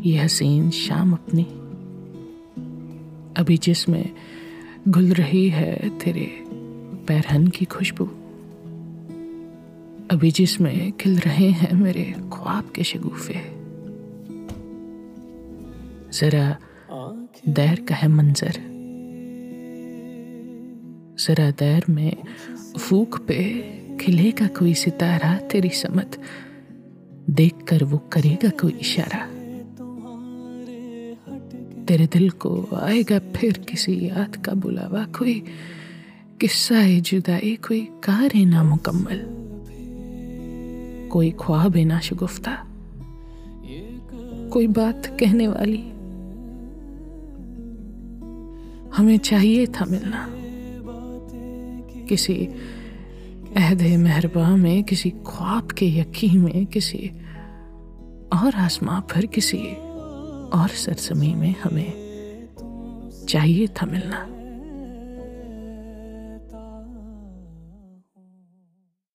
ये हसीन शाम अपनी। अभी जिसमें घुल रही है तेरे पैरहन की खुशबू। अभी जिसमें खिल रहे हैं मेरे ख्वाब के शगुफे। जरा दैर का है मंजर। जरा दैर में फूक पे खिलेगा कोई सितारा तेरी समत। देख कर वो करेगा कोई इशारा। तेरे दिल को आएगा फिर किसी याद का बुलावा, कोई किस्सा है जुदाई, कोई कार है नामुकम्मल कोई ख्वाब है ना शगुफ्ता कोई बात कहने वाली। हमें चाहिए था मिलना, किसी अहद मेहरबा में, किसी ख्वाब के यकीन में, किसी और आसमां पर, किसी और सरसमी में हमें चाहिए था मिलना।